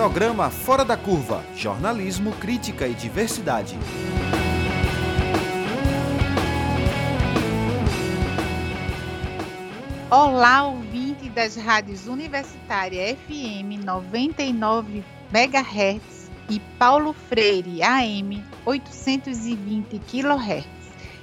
Programa Fora da Curva Jornalismo, Crítica e Diversidade. Olá, ouvinte das rádios Universitária FM 99 MHz e Paulo Freire AM 820 kHz.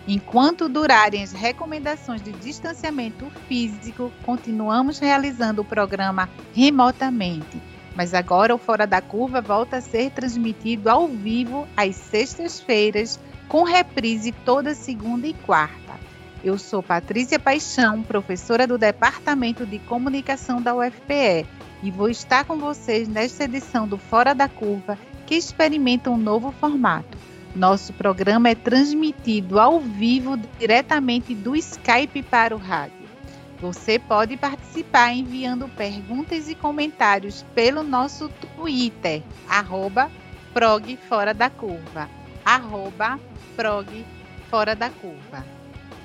Enquanto durarem as recomendações de distanciamento físico, continuamos realizando o programa remotamente. Mas agora o Fora da Curva volta a ser transmitido ao vivo às sextas-feiras, com reprise toda segunda e quarta. Eu sou Patrícia Paixão, professora do Departamento de Comunicação da UFPE, e vou estar com vocês nesta edição do Fora da Curva, que experimenta um novo formato. Nosso programa é transmitido ao vivo diretamente do Skype para o rádio. Você pode participar enviando perguntas e comentários pelo nosso Twitter, arroba prog fora da curva, arroba da curva.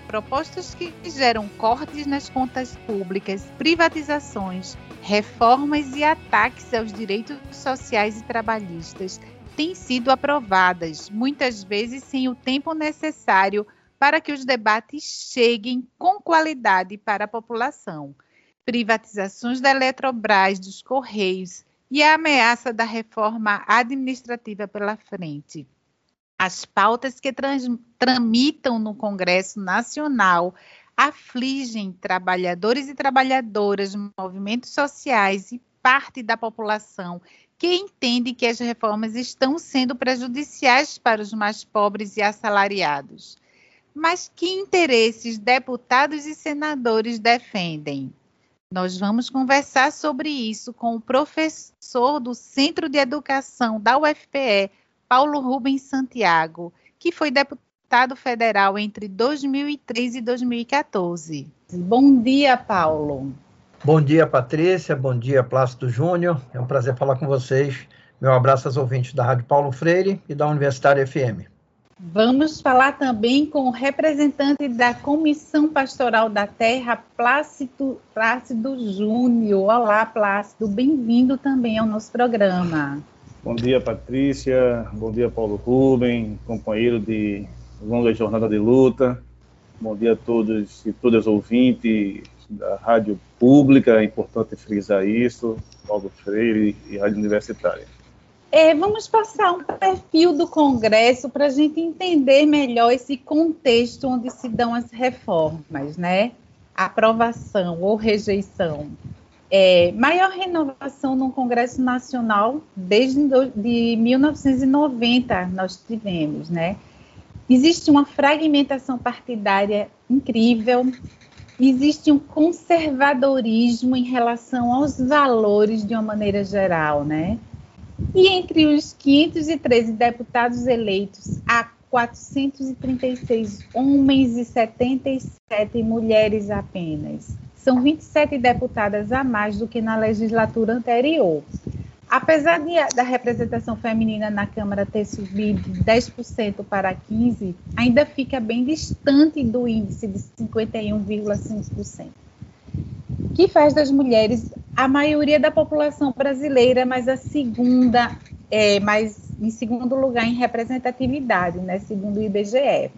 Propostas que geram cortes nas contas públicas, privatizações, reformas e ataques aos direitos sociais e trabalhistas têm sido aprovadas, muitas vezes sem o tempo necessário para que os debates cheguem com qualidade para a população. Privatizações da Eletrobras, dos Correios e a ameaça da reforma administrativa pela frente. As pautas que tramitam no Congresso Nacional afligem trabalhadores e trabalhadoras, movimentos sociais e parte da população que entende que as reformas estão sendo prejudiciais para os mais pobres e assalariados. Mas que interesses deputados e senadores defendem? Nós vamos conversar sobre isso com o professor do Centro de Educação da UFPE, Paulo Rubens Santiago, que foi deputado federal entre 2013 e 2014. Bom dia, Paulo. Bom dia, Patrícia. Bom dia, Plácido Júnior. É um prazer falar com vocês. Meu abraço aos ouvintes da Rádio Paulo Freire e da Universitária FM. Vamos falar também com o representante da Comissão Pastoral da Terra, Plácido, Plácido Júnior. Olá, Plácido. Bem-vindo também ao nosso programa. Bom dia, Patrícia. Bom dia, Paulo Rubem, companheiro de longa jornada de luta. Bom dia a todos e todas ouvintes da rádio pública, é importante frisar isso, Paulo Freire e Rádio Universitária. É, vamos passar um perfil do Congresso para a gente entender melhor esse contexto onde se dão as reformas, né? Aprovação ou rejeição. É, maior renovação no Congresso Nacional desde de 1990 nós tivemos, né? Existe uma fragmentação partidária incrível, existe um conservadorismo em relação aos valores de uma maneira geral, né? E entre os 513 deputados eleitos, há 436 homens e 77 mulheres apenas. São 27 deputadas a mais do que na legislatura anterior. Apesar de, da representação feminina na Câmara ter subido de 10% para 15%, ainda fica bem distante do índice de 51,5%, que faz das mulheres a maioria da população brasileira, mas a segunda, é, mas em segundo lugar em representatividade, né, segundo o IBGE.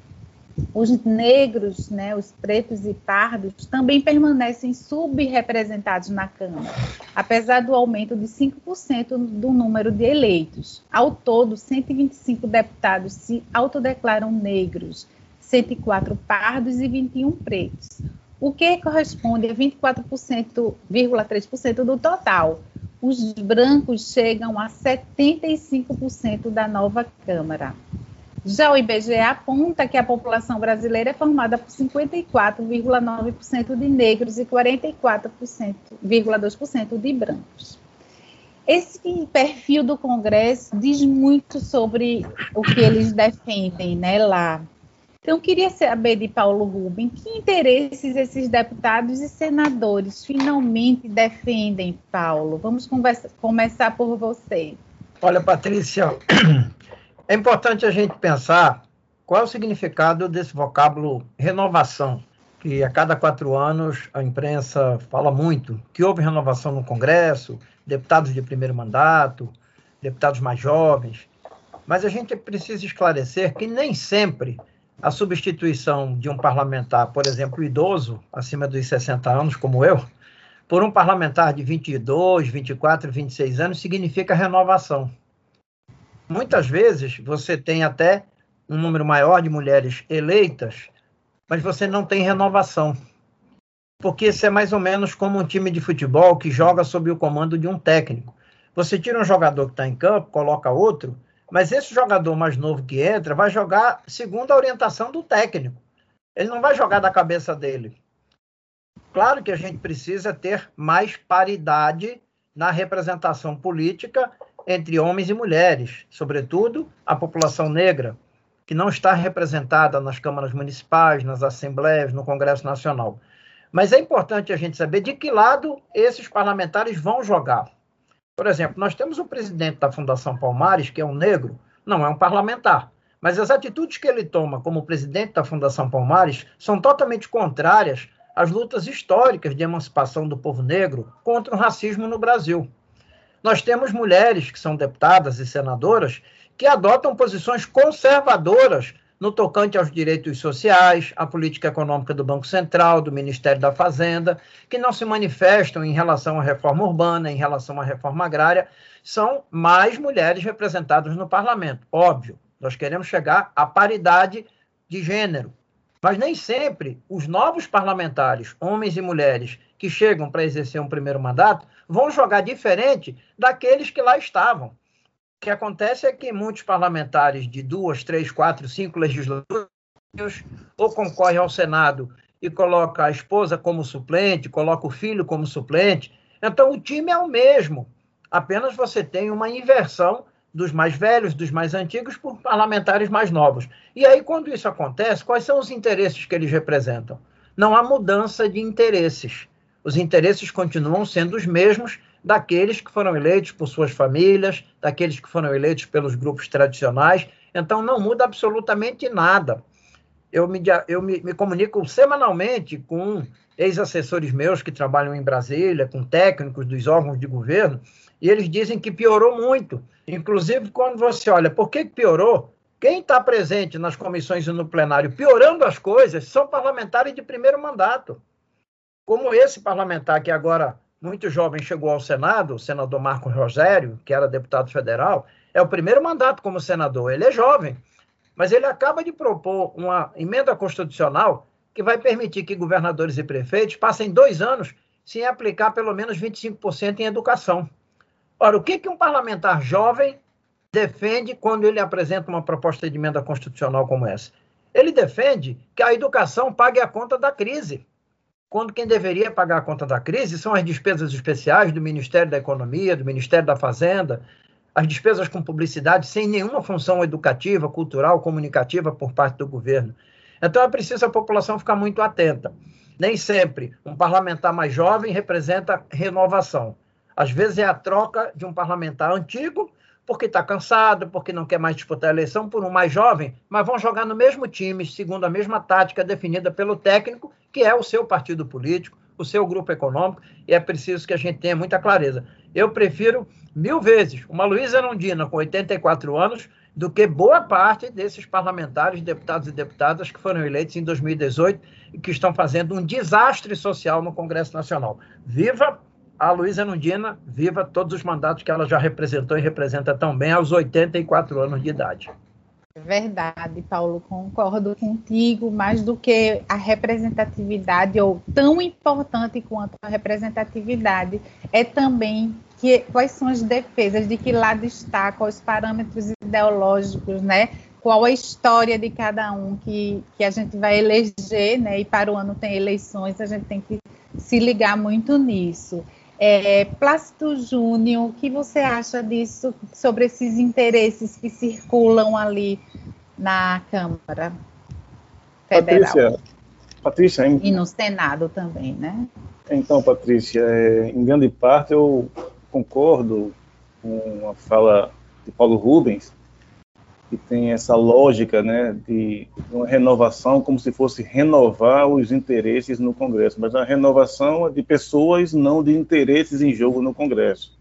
Os negros, né, os pretos e pardos também permanecem subrepresentados na Câmara, apesar do aumento de 5% do número de eleitos. Ao todo, 125 deputados se autodeclaram negros, 104 pardos e 21 pretos, o que corresponde a 24,3% do total. Os brancos chegam a 75% da nova Câmara. Já o IBGE aponta que a população brasileira é formada por 54,9% de negros e 44,2% de brancos. Esse perfil do Congresso diz muito sobre o que eles defendem né, lá. Então, queria saber de Paulo Rubem que interesses esses deputados e senadores finalmente defendem, Paulo. Vamos conversa, começar por você. Olha, Patrícia, é importante a gente pensar qual é o significado desse vocábulo renovação, que a cada quatro anos a imprensa fala muito que houve renovação no Congresso, deputados de primeiro mandato, deputados mais jovens, mas a gente precisa esclarecer que nem sempre a substituição de um parlamentar, por exemplo, idoso, acima dos 60 anos, como eu, por um parlamentar de 22, 24, 26 anos, significa renovação. Muitas vezes você tem até um número maior de mulheres eleitas, mas você não tem renovação. Porque isso é mais ou menos como um time de futebol que joga sob o comando de um técnico. Você tira um jogador que está em campo, coloca outro, mas esse jogador mais novo que entra vai jogar segundo a orientação do técnico. Ele não vai jogar da cabeça dele. Claro que a gente precisa ter mais paridade na representação política entre homens e mulheres, sobretudo a população negra, que não está representada nas câmaras municipais, nas assembleias, no Congresso Nacional. Mas é importante a gente saber de que lado esses parlamentares vão jogar. Por exemplo, nós temos o presidente da Fundação Palmares, que é um negro, não é um parlamentar. Mas as atitudes que ele toma como presidente da Fundação Palmares são totalmente contrárias às lutas históricas de emancipação do povo negro contra o racismo no Brasil. Nós temos mulheres que são deputadas e senadoras que adotam posições conservadoras no tocante aos direitos sociais, à política econômica do Banco Central, do Ministério da Fazenda, que não se manifestam em relação à reforma urbana, em relação à reforma agrária, são mais mulheres representadas no parlamento. Óbvio, nós queremos chegar à paridade de gênero, mas nem sempre os novos parlamentares, homens e mulheres, que chegam para exercer um primeiro mandato, vão jogar diferente daqueles que lá estavam. Que acontece é que muitos parlamentares de duas, três, quatro, cinco legislaturas ou concorrem ao Senado e coloca a esposa como suplente, coloca o filho como suplente. Então o time é o mesmo. Apenas você tem uma inversão dos mais velhos, dos mais antigos, por parlamentares mais novos. E aí, quando isso acontece, quais são os interesses que eles representam? Não há mudança de interesses. Os interesses continuam sendo os mesmos daqueles que foram eleitos por suas famílias, daqueles que foram eleitos pelos grupos tradicionais. Então, não muda absolutamente nada. Eu me, eu me, me comunico semanalmente com ex-assessores meus que trabalham em Brasília, com técnicos dos órgãos de governo, e eles dizem que piorou muito. Inclusive, quando você olha, por que piorou? Quem está presente nas comissões e no plenário piorando as coisas são parlamentares de primeiro mandato. Como esse parlamentar que agora, muito jovem, chegou ao Senado, o senador Marco Rogério, que era deputado federal, é o primeiro mandato como senador. Ele é jovem, mas ele acaba de propor uma emenda constitucional que vai permitir que governadores e prefeitos passem dois anos sem aplicar pelo menos 25% em educação. Ora, o que, que um parlamentar jovem defende quando ele apresenta uma proposta de emenda constitucional como essa? Ele defende que a educação pague a conta da crise, quando quem deveria pagar a conta da crise são as despesas especiais do Ministério da Economia, do Ministério da Fazenda, as despesas com publicidade sem nenhuma função educativa, cultural, comunicativa por parte do governo. Então é preciso a população ficar muito atenta. Nem sempre um parlamentar mais jovem representa renovação. Às vezes é a troca de um parlamentar antigo, porque está cansado, porque não quer mais disputar a eleição, por um mais jovem, mas vão jogar no mesmo time, segundo a mesma tática definida pelo técnico, que é o seu partido político, o seu grupo econômico, e é preciso que a gente tenha muita clareza. Eu prefiro mil vezes uma Luísa Erundina com 84 anos do que boa parte desses parlamentares, deputados e deputadas que foram eleitos em 2018 e que estão fazendo um desastre social no Congresso Nacional. Viva a Luísa Nundina viva todos os mandatos que ela já representou e representa tão bem aos 84 anos de idade. Verdade, Paulo, concordo contigo. Mais do que a representatividade, ou tão importante quanto a representatividade, é também que, quais são as defesas, de que lado está, quais os parâmetros ideológicos, né? Qual a história de cada um que, que a gente vai eleger, né? E para o ano tem eleições, a gente tem que se ligar muito nisso. É, Plácido Júnior, o que você acha disso, sobre esses interesses que circulam ali na Câmara Federal? Patrícia, Patrícia e no Senado também, né? Então, Patrícia, é, em grande parte eu concordo com a fala de Paulo Rubens, que tem essa lógica né, de uma renovação, como se fosse renovar os interesses no Congresso, mas a renovação é de pessoas, não de interesses em jogo no Congresso.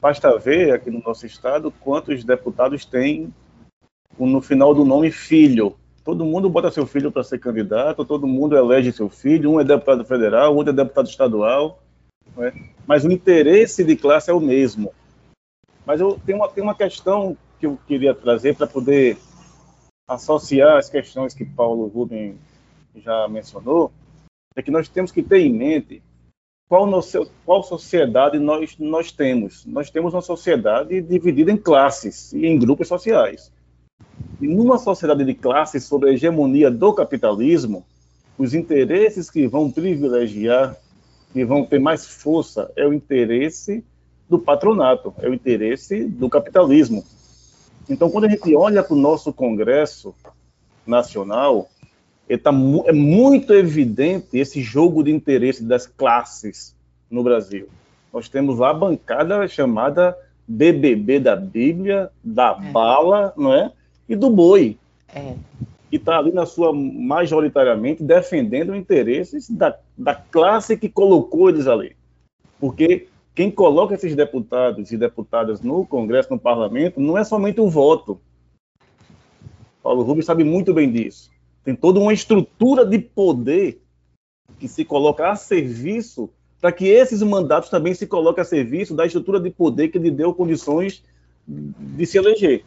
Basta ver aqui no nosso estado quantos deputados têm no final do nome filho. Todo mundo bota seu filho para ser candidato, todo mundo elege seu filho, um é deputado federal, outro é deputado estadual, é? mas o interesse de classe é o mesmo. Mas eu tenho uma, tenho uma questão que eu queria trazer para poder associar as questões que Paulo Rubem já mencionou, é que nós temos que ter em mente qual, nosso, qual sociedade nós, nós temos. Nós temos uma sociedade dividida em classes e em grupos sociais. E numa sociedade de classes sob a hegemonia do capitalismo, os interesses que vão privilegiar, que vão ter mais força, é o interesse do patronato, é o interesse do capitalismo. Então, quando a gente olha para o nosso Congresso Nacional, é, tá, é muito evidente esse jogo de interesse das classes no Brasil. Nós temos lá a bancada chamada BBB da Bíblia, da é. bala, não é? E do boi. É. Que está ali na sua, majoritariamente, defendendo interesses da, da classe que colocou eles ali. Porque quem coloca esses deputados e deputadas no Congresso, no Parlamento, não é somente o voto. Paulo Rubens sabe muito bem disso. Tem toda uma estrutura de poder que se coloca a serviço para que esses mandatos também se coloquem a serviço da estrutura de poder que lhe deu condições de se eleger.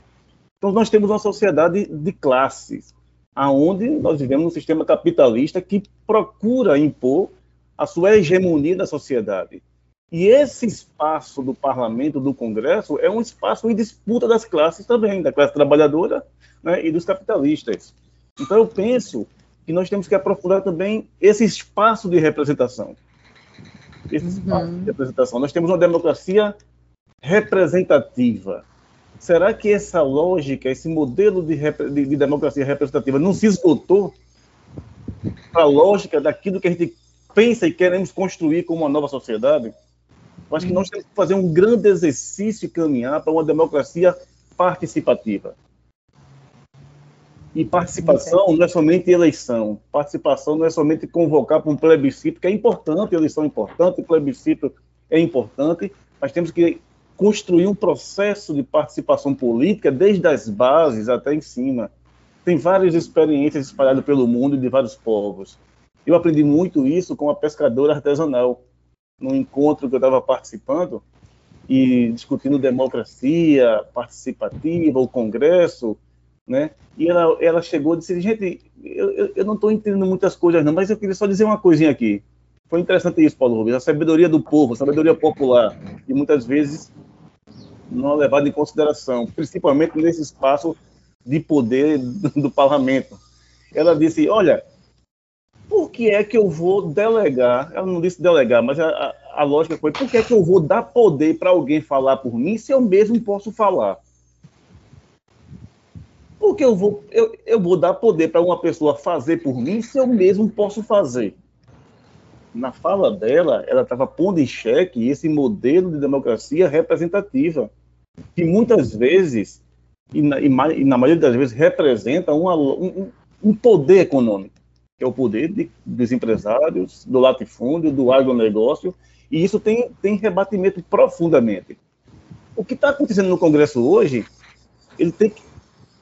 Então, nós temos uma sociedade de classes, aonde nós vivemos um sistema capitalista que procura impor a sua hegemonia da sociedade. E esse espaço do parlamento, do Congresso, é um espaço em disputa das classes também, da classe trabalhadora né, e dos capitalistas. Então, eu penso que nós temos que aprofundar também esse espaço de representação. Esse espaço uhum. de representação. Nós temos uma democracia representativa. Será que essa lógica, esse modelo de, de, de democracia representativa não se esgotou para a lógica daquilo que a gente pensa e queremos construir como uma nova sociedade? Acho que nós temos que fazer um grande exercício e caminhar para uma democracia participativa. E participação não é somente eleição. Participação não é somente convocar para um plebiscito, que é importante, eleição é importante, plebiscito é importante, mas temos que construir um processo de participação política desde as bases até em cima. Tem várias experiências espalhadas pelo mundo de vários povos. Eu aprendi muito isso com a pescadora artesanal num encontro que eu estava participando e discutindo democracia participativa, o Congresso, né? E ela, ela chegou e disse, gente, eu, eu não estou entendendo muitas coisas não, mas eu queria só dizer uma coisinha aqui. Foi interessante isso, Paulo Rubens, a sabedoria do povo, a sabedoria popular, e muitas vezes não é levada em consideração, principalmente nesse espaço de poder do, do parlamento. Ela disse, olha, por que é que eu vou delegar? Ela não disse delegar, mas a, a, a lógica foi: por que é que eu vou dar poder para alguém falar por mim se eu mesmo posso falar? Por que eu vou, eu, eu vou dar poder para uma pessoa fazer por mim se eu mesmo posso fazer? Na fala dela, ela estava pondo em xeque esse modelo de democracia representativa, que muitas vezes, e na, e na maioria das vezes, representa uma, um, um poder econômico que é o poder de, dos empresários, do latifúndio, do agronegócio, e isso tem, tem rebatimento profundamente. O que está acontecendo no Congresso hoje, ele tem,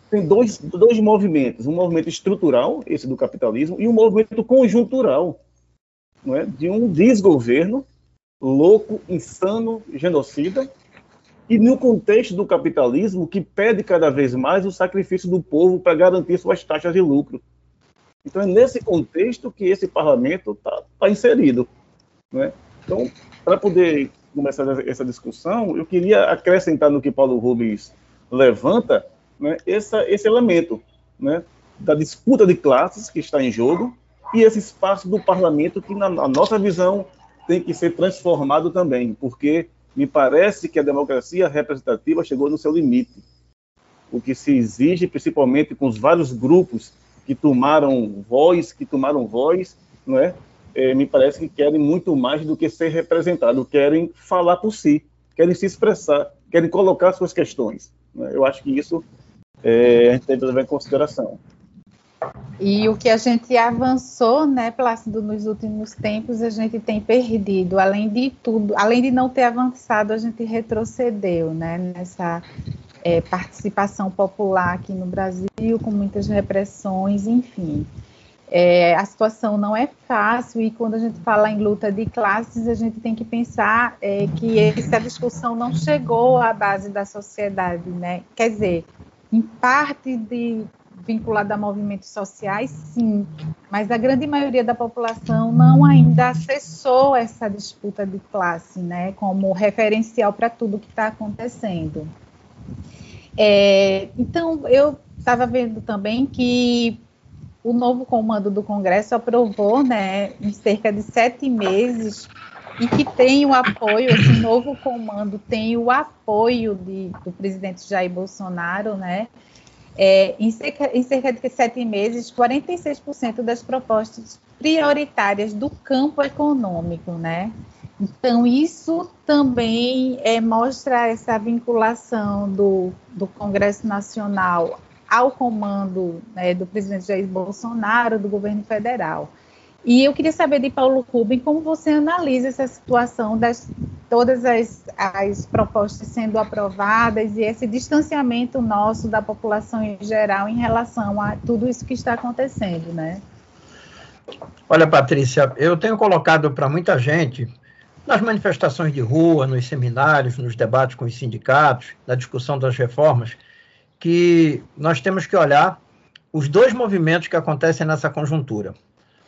tem dois, dois movimentos, um movimento estrutural, esse do capitalismo, e um movimento conjuntural, não é? de um desgoverno louco, insano, genocida, e no contexto do capitalismo que pede cada vez mais o sacrifício do povo para garantir suas taxas de lucro. Então, é nesse contexto que esse parlamento está tá inserido. Né? Então, para poder começar essa discussão, eu queria acrescentar no que Paulo Rubens levanta né, essa, esse elemento né, da disputa de classes que está em jogo e esse espaço do parlamento que, na, na nossa visão, tem que ser transformado também, porque me parece que a democracia representativa chegou no seu limite. O que se exige, principalmente com os vários grupos que tomaram voz, que tomaram voz, não é? é? me parece que querem muito mais do que ser representado, querem falar por si, querem se expressar, querem colocar suas questões. Né? Eu acho que isso é, a gente tem que levar em consideração. E o que a gente avançou, né, Plácido, nos últimos tempos, a gente tem perdido. Além de tudo, além de não ter avançado, a gente retrocedeu, né, nessa é, participação popular aqui no Brasil, com muitas repressões, enfim. É, a situação não é fácil e quando a gente fala em luta de classes, a gente tem que pensar é, que essa discussão não chegou à base da sociedade, né? Quer dizer, em parte de vinculada a movimentos sociais, sim, mas a grande maioria da população não ainda acessou essa disputa de classe, né, como referencial para tudo que está acontecendo. É, então, eu estava vendo também que o novo comando do Congresso aprovou, né, em cerca de sete meses, e que tem o apoio, esse novo comando tem o apoio de, do presidente Jair Bolsonaro, né, é, em, cerca, em cerca de sete meses, 46% das propostas prioritárias do campo econômico, né, então, isso também é, mostra essa vinculação do, do Congresso Nacional ao comando né, do presidente Jair Bolsonaro, do governo federal. E eu queria saber de Paulo Rubem como você analisa essa situação das todas as, as propostas sendo aprovadas e esse distanciamento nosso da população em geral em relação a tudo isso que está acontecendo, né? Olha, Patrícia, eu tenho colocado para muita gente nas manifestações de rua, nos seminários, nos debates com os sindicatos, na discussão das reformas, que nós temos que olhar os dois movimentos que acontecem nessa conjuntura.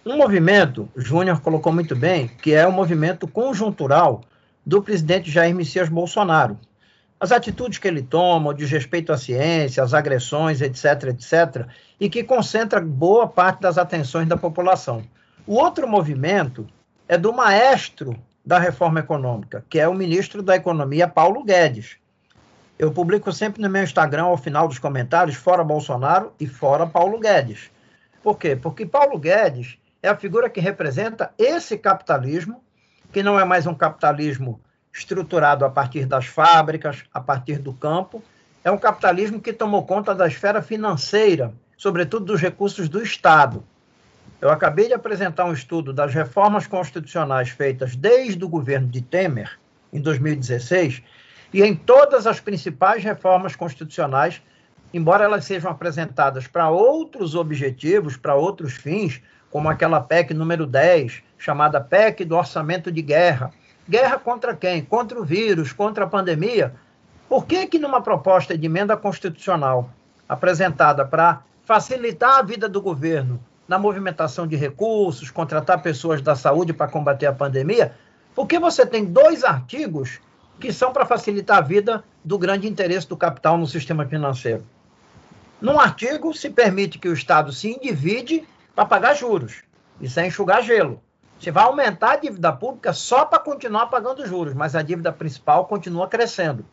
Um movimento, Júnior colocou muito bem, que é o movimento conjuntural do presidente Jair Messias Bolsonaro. As atitudes que ele toma, o desrespeito à ciência, as agressões, etc., etc., e que concentra boa parte das atenções da população. O outro movimento é do maestro da reforma econômica, que é o ministro da Economia, Paulo Guedes, eu publico sempre no meu Instagram, ao final dos comentários, fora Bolsonaro e fora Paulo Guedes. Por quê? Porque Paulo Guedes é a figura que representa esse capitalismo, que não é mais um capitalismo estruturado a partir das fábricas, a partir do campo, é um capitalismo que tomou conta da esfera financeira, sobretudo dos recursos do Estado. Eu acabei de apresentar um estudo das reformas constitucionais feitas desde o governo de Temer, em 2016, e em todas as principais reformas constitucionais, embora elas sejam apresentadas para outros objetivos, para outros fins, como aquela PEC número 10, chamada PEC do orçamento de guerra. Guerra contra quem? Contra o vírus, contra a pandemia. Por que que numa proposta de emenda constitucional apresentada para facilitar a vida do governo na movimentação de recursos, contratar pessoas da saúde para combater a pandemia, por que você tem dois artigos que são para facilitar a vida do grande interesse do capital no sistema financeiro. Num artigo, se permite que o Estado se endivide para pagar juros. Isso é enxugar gelo. Você vai aumentar a dívida pública só para continuar pagando juros, mas a dívida principal continua crescendo.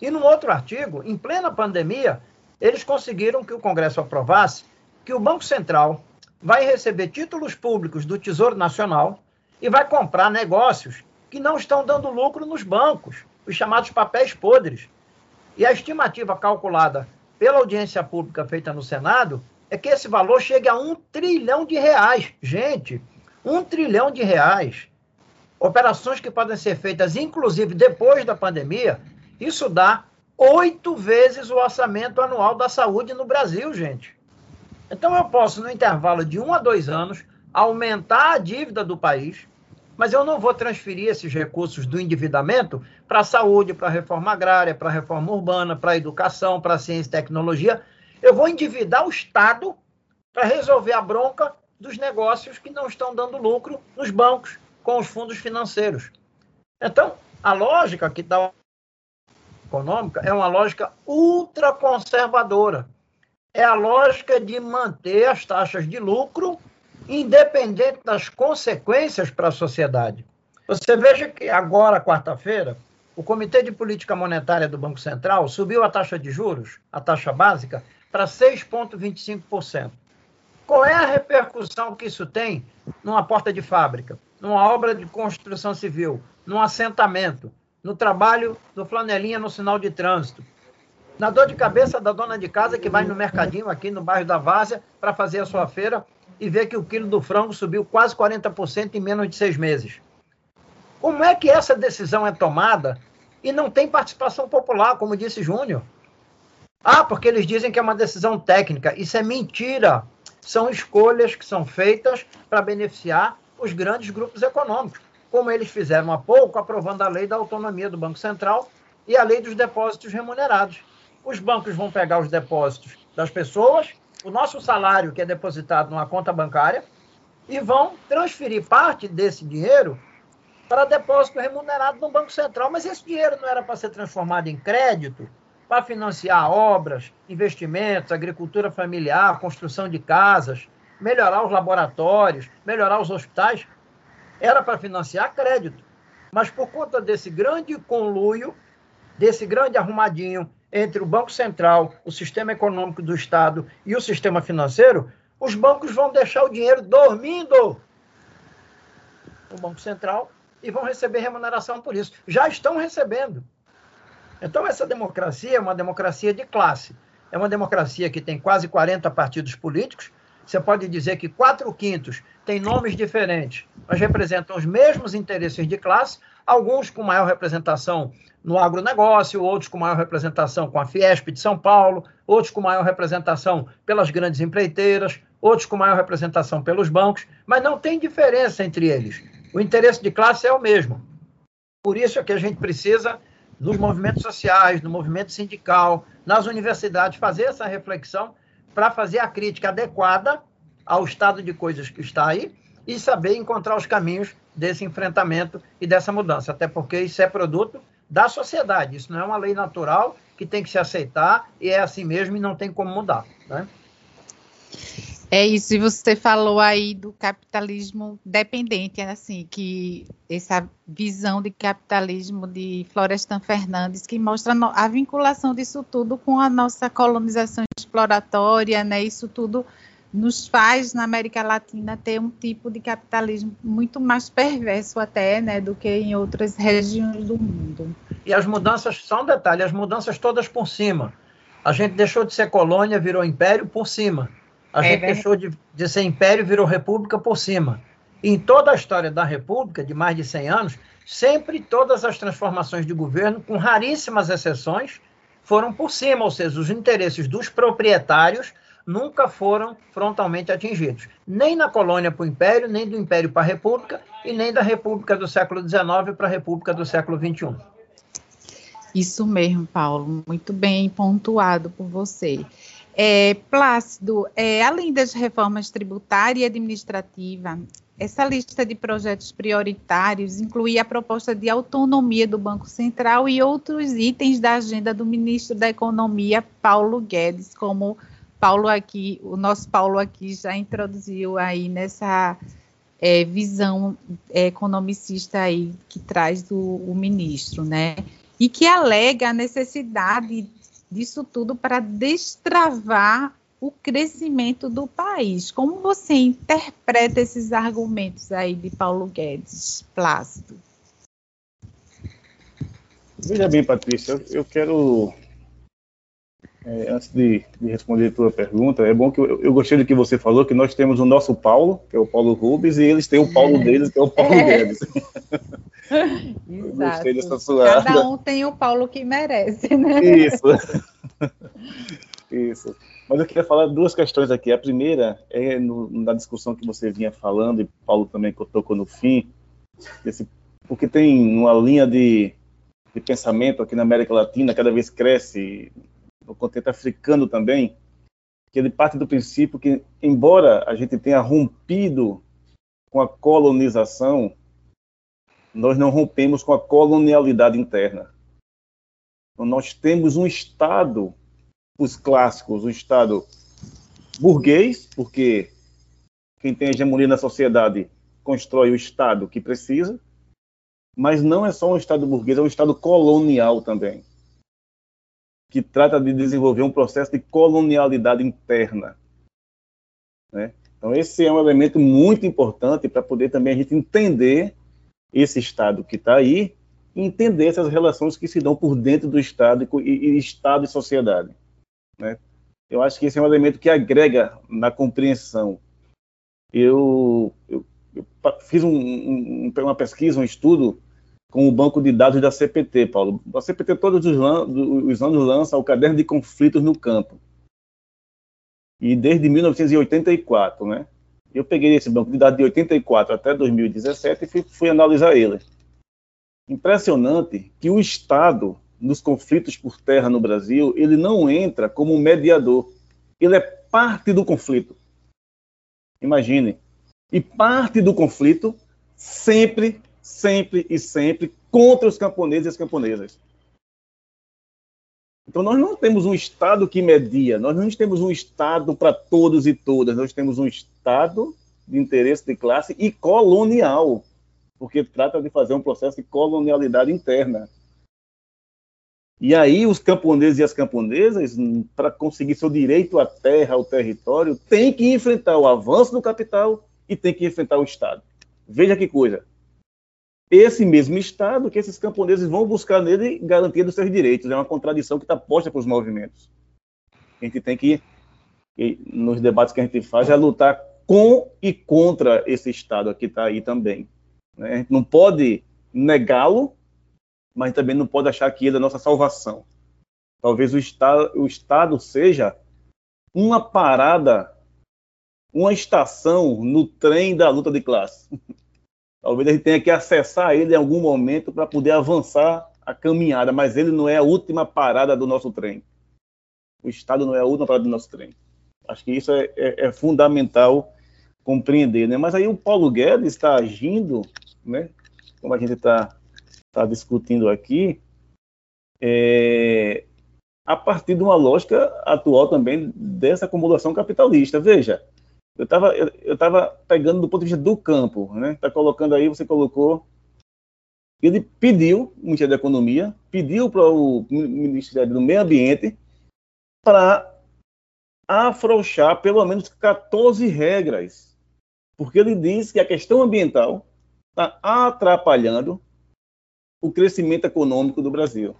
E no outro artigo, em plena pandemia, eles conseguiram que o Congresso aprovasse que o Banco Central vai receber títulos públicos do Tesouro Nacional e vai comprar negócios que não estão dando lucro nos bancos, os chamados papéis podres. E a estimativa calculada pela audiência pública feita no Senado é que esse valor chegue a um trilhão de reais. Gente, um trilhão de reais. Operações que podem ser feitas, inclusive depois da pandemia, isso dá oito vezes o orçamento anual da saúde no Brasil, gente. Então eu posso, no intervalo de um a dois anos, aumentar a dívida do país, mas eu não vou transferir esses recursos do endividamento para a saúde, para a reforma agrária, para a reforma urbana, para a educação, para a ciência e tecnologia. Eu vou endividar o Estado para resolver a bronca dos negócios que não estão dando lucro nos bancos com os fundos financeiros. Então, a lógica que está econômica é uma lógica ultraconservadora. É a lógica de manter as taxas de lucro independente das consequências para a sociedade. Você veja que agora, quarta-feira, o Comitê de Política Monetária do Banco Central subiu a taxa de juros, a taxa básica, para 6,25%. Qual é a repercussão que isso tem numa porta de fábrica, numa obra de construção civil, num assentamento, no trabalho do flanelinha no sinal de trânsito? Na dor de cabeça da dona de casa que vai no mercadinho aqui no bairro da Várzea para fazer a sua feira e vê que o quilo do frango subiu quase 40% em menos de seis meses. Como é que essa decisão é tomada e não tem participação popular, como disse Júnior? Ah, porque eles dizem que é uma decisão técnica. Isso é mentira. São escolhas que são feitas para beneficiar os grandes grupos econômicos, como eles fizeram há pouco, aprovando a lei da autonomia do Banco Central e a lei dos depósitos remunerados. Os bancos vão pegar os depósitos das pessoas, o nosso salário que é depositado numa conta bancária, e vão transferir parte desse dinheiro para depósito remunerado no Banco Central. Mas esse dinheiro não era para ser transformado em crédito, para financiar obras, investimentos, agricultura familiar, construção de casas, melhorar os laboratórios, melhorar os hospitais. Era para financiar crédito. Mas por conta desse grande conluio, desse grande arrumadinho entre o Banco Central, o sistema econômico do Estado e o sistema financeiro, os bancos vão deixar o dinheiro dormindo no Banco Central e vão receber remuneração por isso. Já estão recebendo. Então, essa democracia é uma democracia de classe. É uma democracia que tem quase 40 partidos políticos. Você pode dizer que quatro quintos têm nomes diferentes, mas representam os mesmos interesses de classe, alguns com maior representação no agronegócio, outros com maior representação com a Fiesp de São Paulo, outros com maior representação pelas grandes empreiteiras, outros com maior representação pelos bancos, mas não tem diferença entre eles. O interesse de classe é o mesmo. Por isso é que a gente precisa nos movimentos sociais, no movimento sindical, nas universidades, fazer essa reflexão para fazer a crítica adequada ao estado de coisas que está aí e saber encontrar os caminhos desse enfrentamento e dessa mudança, até porque isso é produto da sociedade, isso não é uma lei natural que tem que se aceitar e é assim mesmo e não tem como mudar. Né? É isso, e você falou aí do capitalismo dependente, assim, que essa visão de capitalismo de Florestan Fernandes, que mostra a vinculação disso tudo com a nossa colonização exploratória, né? Isso tudo nos faz, na América Latina, ter um tipo de capitalismo muito mais perverso até, né, do que em outras regiões do mundo. E as mudanças, só um detalhe, as mudanças todas por cima. A gente deixou de ser colônia, virou império por cima a é gente deixou de, de ser império virou república por cima. E em toda a história da república, de mais de 100 anos, sempre todas as transformações de governo, com raríssimas exceções, foram por cima, ou seja, os interesses dos proprietários nunca foram frontalmente atingidos. Nem na colônia para o império, nem do império para a república, e nem da república do século XIX para a república do século XXI. Isso mesmo, Paulo, muito bem pontuado por você. É, Plácido, é, além das reformas tributária e administrativa, essa lista de projetos prioritários incluía a proposta de autonomia do Banco Central e outros itens da agenda do ministro da Economia, Paulo Guedes, como Paulo aqui, o nosso Paulo aqui já introduziu aí nessa é, visão é, economicista aí que traz o, o ministro, né? E que alega a necessidade disso tudo para destravar o crescimento do país. Como você interpreta esses argumentos aí de Paulo Guedes, Plácido? Veja bem, Patrícia, eu quero, é, antes de, de, responder a tua pergunta, é bom que eu, eu, gostei do que você falou, que nós temos o nosso Paulo, que é o Paulo Rubens, e eles têm o Paulo é. deles, que é o Paulo é. Guedes. Exato. Gostei dessa sua... Cada um tem o Paulo que merece, né? Isso. Isso. Mas eu queria falar duas questões aqui. A primeira é no, na discussão que você vinha falando, e Paulo também tocou no fim, esse, porque tem uma linha de, de pensamento aqui na América Latina, cada vez cresce, no continente africano também, que ele parte do princípio que, embora a gente tenha rompido com a colonização, nós não rompemos com a colonialidade interna. Então, nós temos um Estado, os clássicos, um Estado burguês, porque quem tem hegemonia na sociedade constrói o Estado que precisa, mas não é só um Estado burguês, é um Estado colonial também, que trata de desenvolver um processo de colonialidade interna. Né? Então, esse é um elemento muito importante para poder também a gente entender esse Estado que está aí entender essas relações que se dão por dentro do Estado e, e Estado e sociedade. Né? Eu acho que esse é um elemento que agrega na compreensão. Eu, eu, eu fiz um, um, uma pesquisa, um estudo com o banco de dados da CPT, Paulo. A CPT todos os, os anos lança o caderno de conflitos no campo. E desde 1984, né? Eu peguei esse banco de dados de 84 até 2017 e fui, fui analisar ele. Impressionante que o Estado, nos conflitos por terra no Brasil, ele não entra como mediador. Ele é parte do conflito. Imagine. E parte do conflito sempre, sempre e sempre contra os camponeses e as camponesas. Então, nós não temos um Estado que media, nós não temos um Estado para todos e todas, nós temos um Estado de interesse de classe e colonial, porque trata de fazer um processo de colonialidade interna. E aí, os camponeses e as camponesas, para conseguir seu direito à terra, ao território, têm que enfrentar o avanço do capital e têm que enfrentar o Estado. Veja que coisa esse mesmo Estado que esses camponeses vão buscar nele garantia dos seus direitos. É uma contradição que está posta para os movimentos. A gente tem que, nos debates que a gente faz, é lutar com e contra esse Estado que está aí também. Né? A gente não pode negá-lo, mas também não pode achar que ele é a nossa salvação. Talvez o Estado, o Estado seja uma parada, uma estação no trem da luta de classe. Talvez a gente tenha que acessar ele em algum momento para poder avançar a caminhada, mas ele não é a última parada do nosso trem. O Estado não é a última parada do nosso trem. Acho que isso é, é, é fundamental compreender, né? Mas aí o Paulo Guedes está agindo, né? Como a gente está tá discutindo aqui, é, a partir de uma lógica atual também dessa acumulação capitalista. Veja, eu estava eu, eu tava pegando do ponto de vista do campo, né? Está colocando aí, você colocou. Ele pediu, o Ministério da Economia, pediu para o Ministério do Meio Ambiente para afrouxar pelo menos 14 regras, porque ele diz que a questão ambiental está atrapalhando o crescimento econômico do Brasil.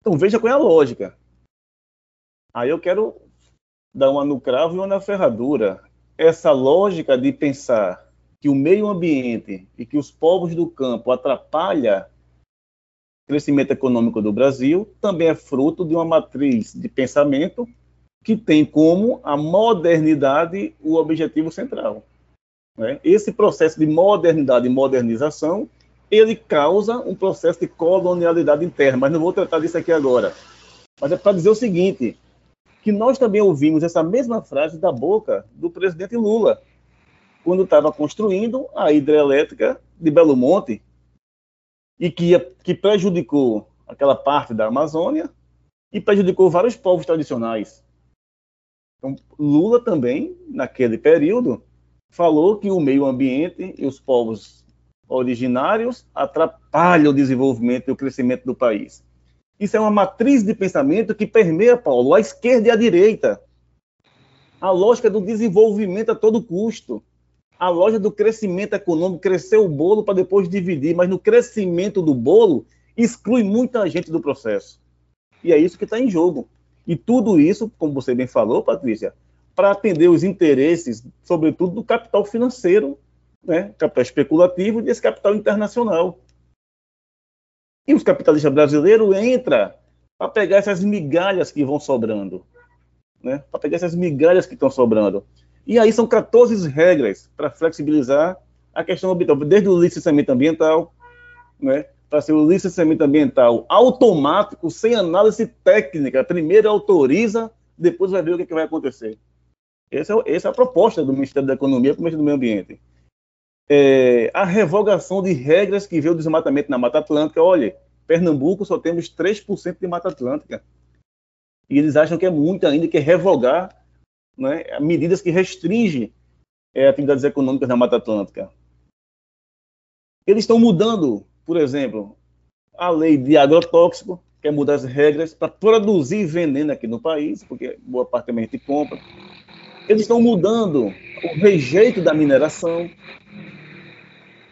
Então veja qual é a lógica. Aí eu quero dar uma no cravo e uma na ferradura. Essa lógica de pensar que o meio ambiente e que os povos do campo atrapalha o crescimento econômico do Brasil também é fruto de uma matriz de pensamento que tem como a modernidade o objetivo central. Né? Esse processo de modernidade e modernização ele causa um processo de colonialidade interna, mas não vou tratar disso aqui agora. Mas é para dizer o seguinte: que nós também ouvimos essa mesma frase da boca do presidente Lula, quando estava construindo a hidrelétrica de Belo Monte, e que, que prejudicou aquela parte da Amazônia e prejudicou vários povos tradicionais. Então, Lula também, naquele período, falou que o meio ambiente e os povos originários atrapalham o desenvolvimento e o crescimento do país. Isso é uma matriz de pensamento que permeia, Paulo, a esquerda e a direita. A lógica do desenvolvimento a todo custo. A lógica do crescimento econômico, crescer o bolo para depois dividir, mas no crescimento do bolo exclui muita gente do processo. E é isso que está em jogo. E tudo isso, como você bem falou, Patrícia, para atender os interesses, sobretudo do capital financeiro, né, capital especulativo e desse capital internacional. E os capitalistas brasileiros entram para pegar essas migalhas que vão sobrando. Né? Para pegar essas migalhas que estão sobrando. E aí são 14 regras para flexibilizar a questão ambiental, desde o licenciamento ambiental, né? para ser o licenciamento ambiental automático, sem análise técnica. Primeiro autoriza, depois vai ver o que, é que vai acontecer. Essa é, essa é a proposta do Ministério da Economia para o Ministério do Meio Ambiente é, a revogação de regras que vê o desmatamento na Mata Atlântica. Olha, Pernambuco só temos 3% de Mata Atlântica. E eles acham que é muito ainda, que é revogar né, medidas que restringem é, atividades econômicas na Mata Atlântica. Eles estão mudando, por exemplo, a lei de agrotóxico, quer mudar as regras para produzir veneno aqui no país, porque boa parte também a gente compra. Eles estão mudando o rejeito da mineração,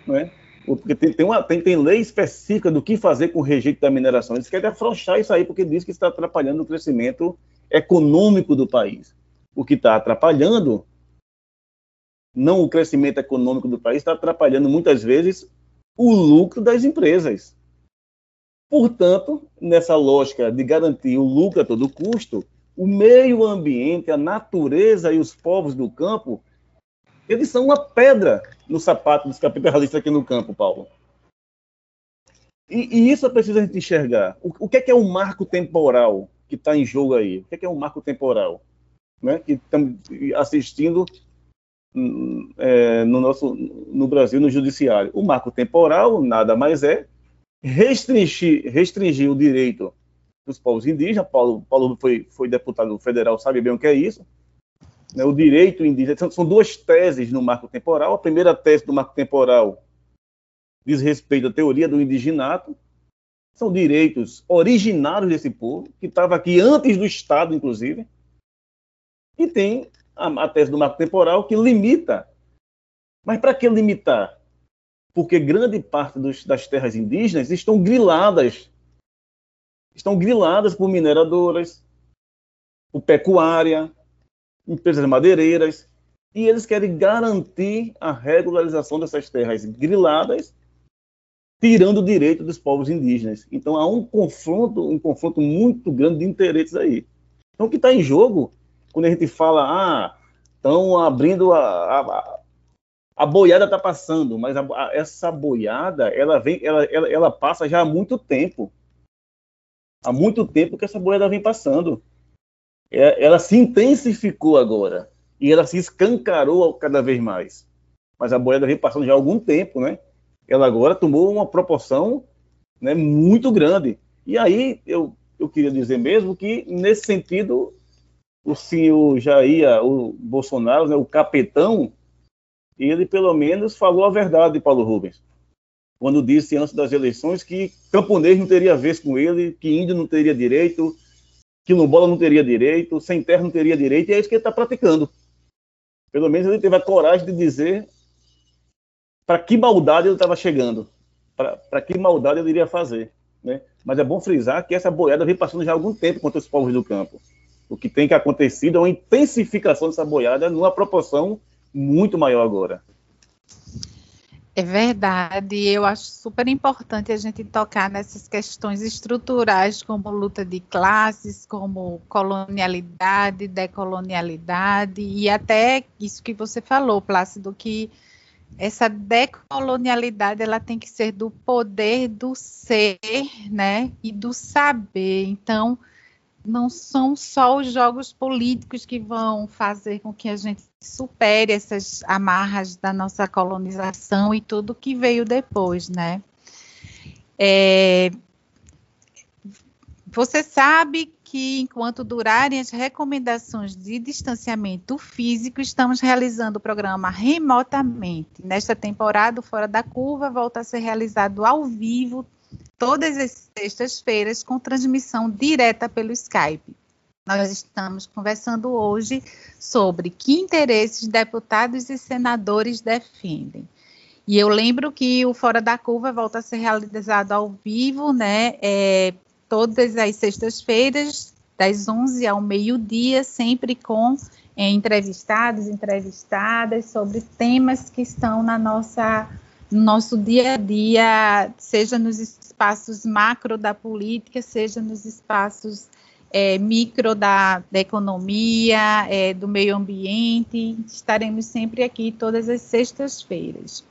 né? Porque tem, tem, uma, tem, tem lei específica do que fazer com o rejeito da mineração. Eles querem afrouxar isso aí, porque diz que está atrapalhando o crescimento econômico do país. O que está atrapalhando, não o crescimento econômico do país, está atrapalhando muitas vezes o lucro das empresas. Portanto, nessa lógica de garantir o lucro a todo custo, o meio ambiente, a natureza e os povos do campo, eles são uma pedra no sapato dos capitalistas aqui no campo, Paulo. E, e isso é preciso a gente enxergar. O, o que é, que é o marco temporal que está em jogo aí? O que é, que é o marco temporal? Né? Que estamos assistindo hum, é, no nosso no Brasil no judiciário. O marco temporal nada mais é restringir, restringir o direito dos povos indígenas. Paulo, Paulo foi, foi deputado federal, sabe bem o que é isso. Né, o direito indígena. São, são duas teses no marco temporal. A primeira tese do marco temporal diz respeito à teoria do indiginato. São direitos originários desse povo, que estava aqui antes do Estado, inclusive. E tem a, a tese do marco temporal que limita. Mas para que limitar? Porque grande parte dos, das terras indígenas estão griladas estão griladas por mineradoras, por pecuária, empresas madeireiras, e eles querem garantir a regularização dessas terras griladas, tirando o direito dos povos indígenas. Então há um confronto, um confronto muito grande de interesses aí. Então o que está em jogo, quando a gente fala, ah, estão abrindo a, a, a boiada está passando, mas a, a, essa boiada ela vem, ela, ela, ela passa já há muito tempo há muito tempo que essa boiada vem passando. É, ela se intensificou agora e ela se escancarou cada vez mais. Mas a boiada vem passando já há algum tempo, né? Ela agora tomou uma proporção né, muito grande. E aí eu, eu queria dizer mesmo que, nesse sentido, o senhor Jair, o Bolsonaro, né, o capetão, ele pelo menos falou a verdade, Paulo Rubens quando disse antes das eleições que camponês não teria vez com ele, que índio não teria direito, que bola não teria direito, sem terra não teria direito, e é isso que ele está praticando. Pelo menos ele teve a coragem de dizer para que maldade ele estava chegando, para que maldade ele iria fazer. Né? Mas é bom frisar que essa boiada vem passando já há algum tempo contra os povos do campo. O que tem que acontecido é uma intensificação dessa boiada numa proporção muito maior agora. É verdade, eu acho super importante a gente tocar nessas questões estruturais, como luta de classes, como colonialidade, decolonialidade, e até isso que você falou, Plácido, que essa decolonialidade ela tem que ser do poder do ser, né, e do saber. Então, não são só os jogos políticos que vão fazer com que a gente supere essas amarras da nossa colonização e tudo que veio depois, né? É, você sabe que enquanto durarem as recomendações de distanciamento físico, estamos realizando o programa remotamente. Nesta temporada, Fora da Curva volta a ser realizado ao vivo todas as sextas-feiras com transmissão direta pelo Skype. Nós estamos conversando hoje sobre que interesses deputados e senadores defendem. E eu lembro que o Fora da Curva volta a ser realizado ao vivo, né? É, todas as sextas-feiras, das 11 ao meio-dia, sempre com é, entrevistados, entrevistadas sobre temas que estão na nossa no nosso dia a dia, seja nos espaços macro da política, seja nos espaços é, micro da, da economia, é, do meio ambiente. Estaremos sempre aqui todas as sextas-feiras.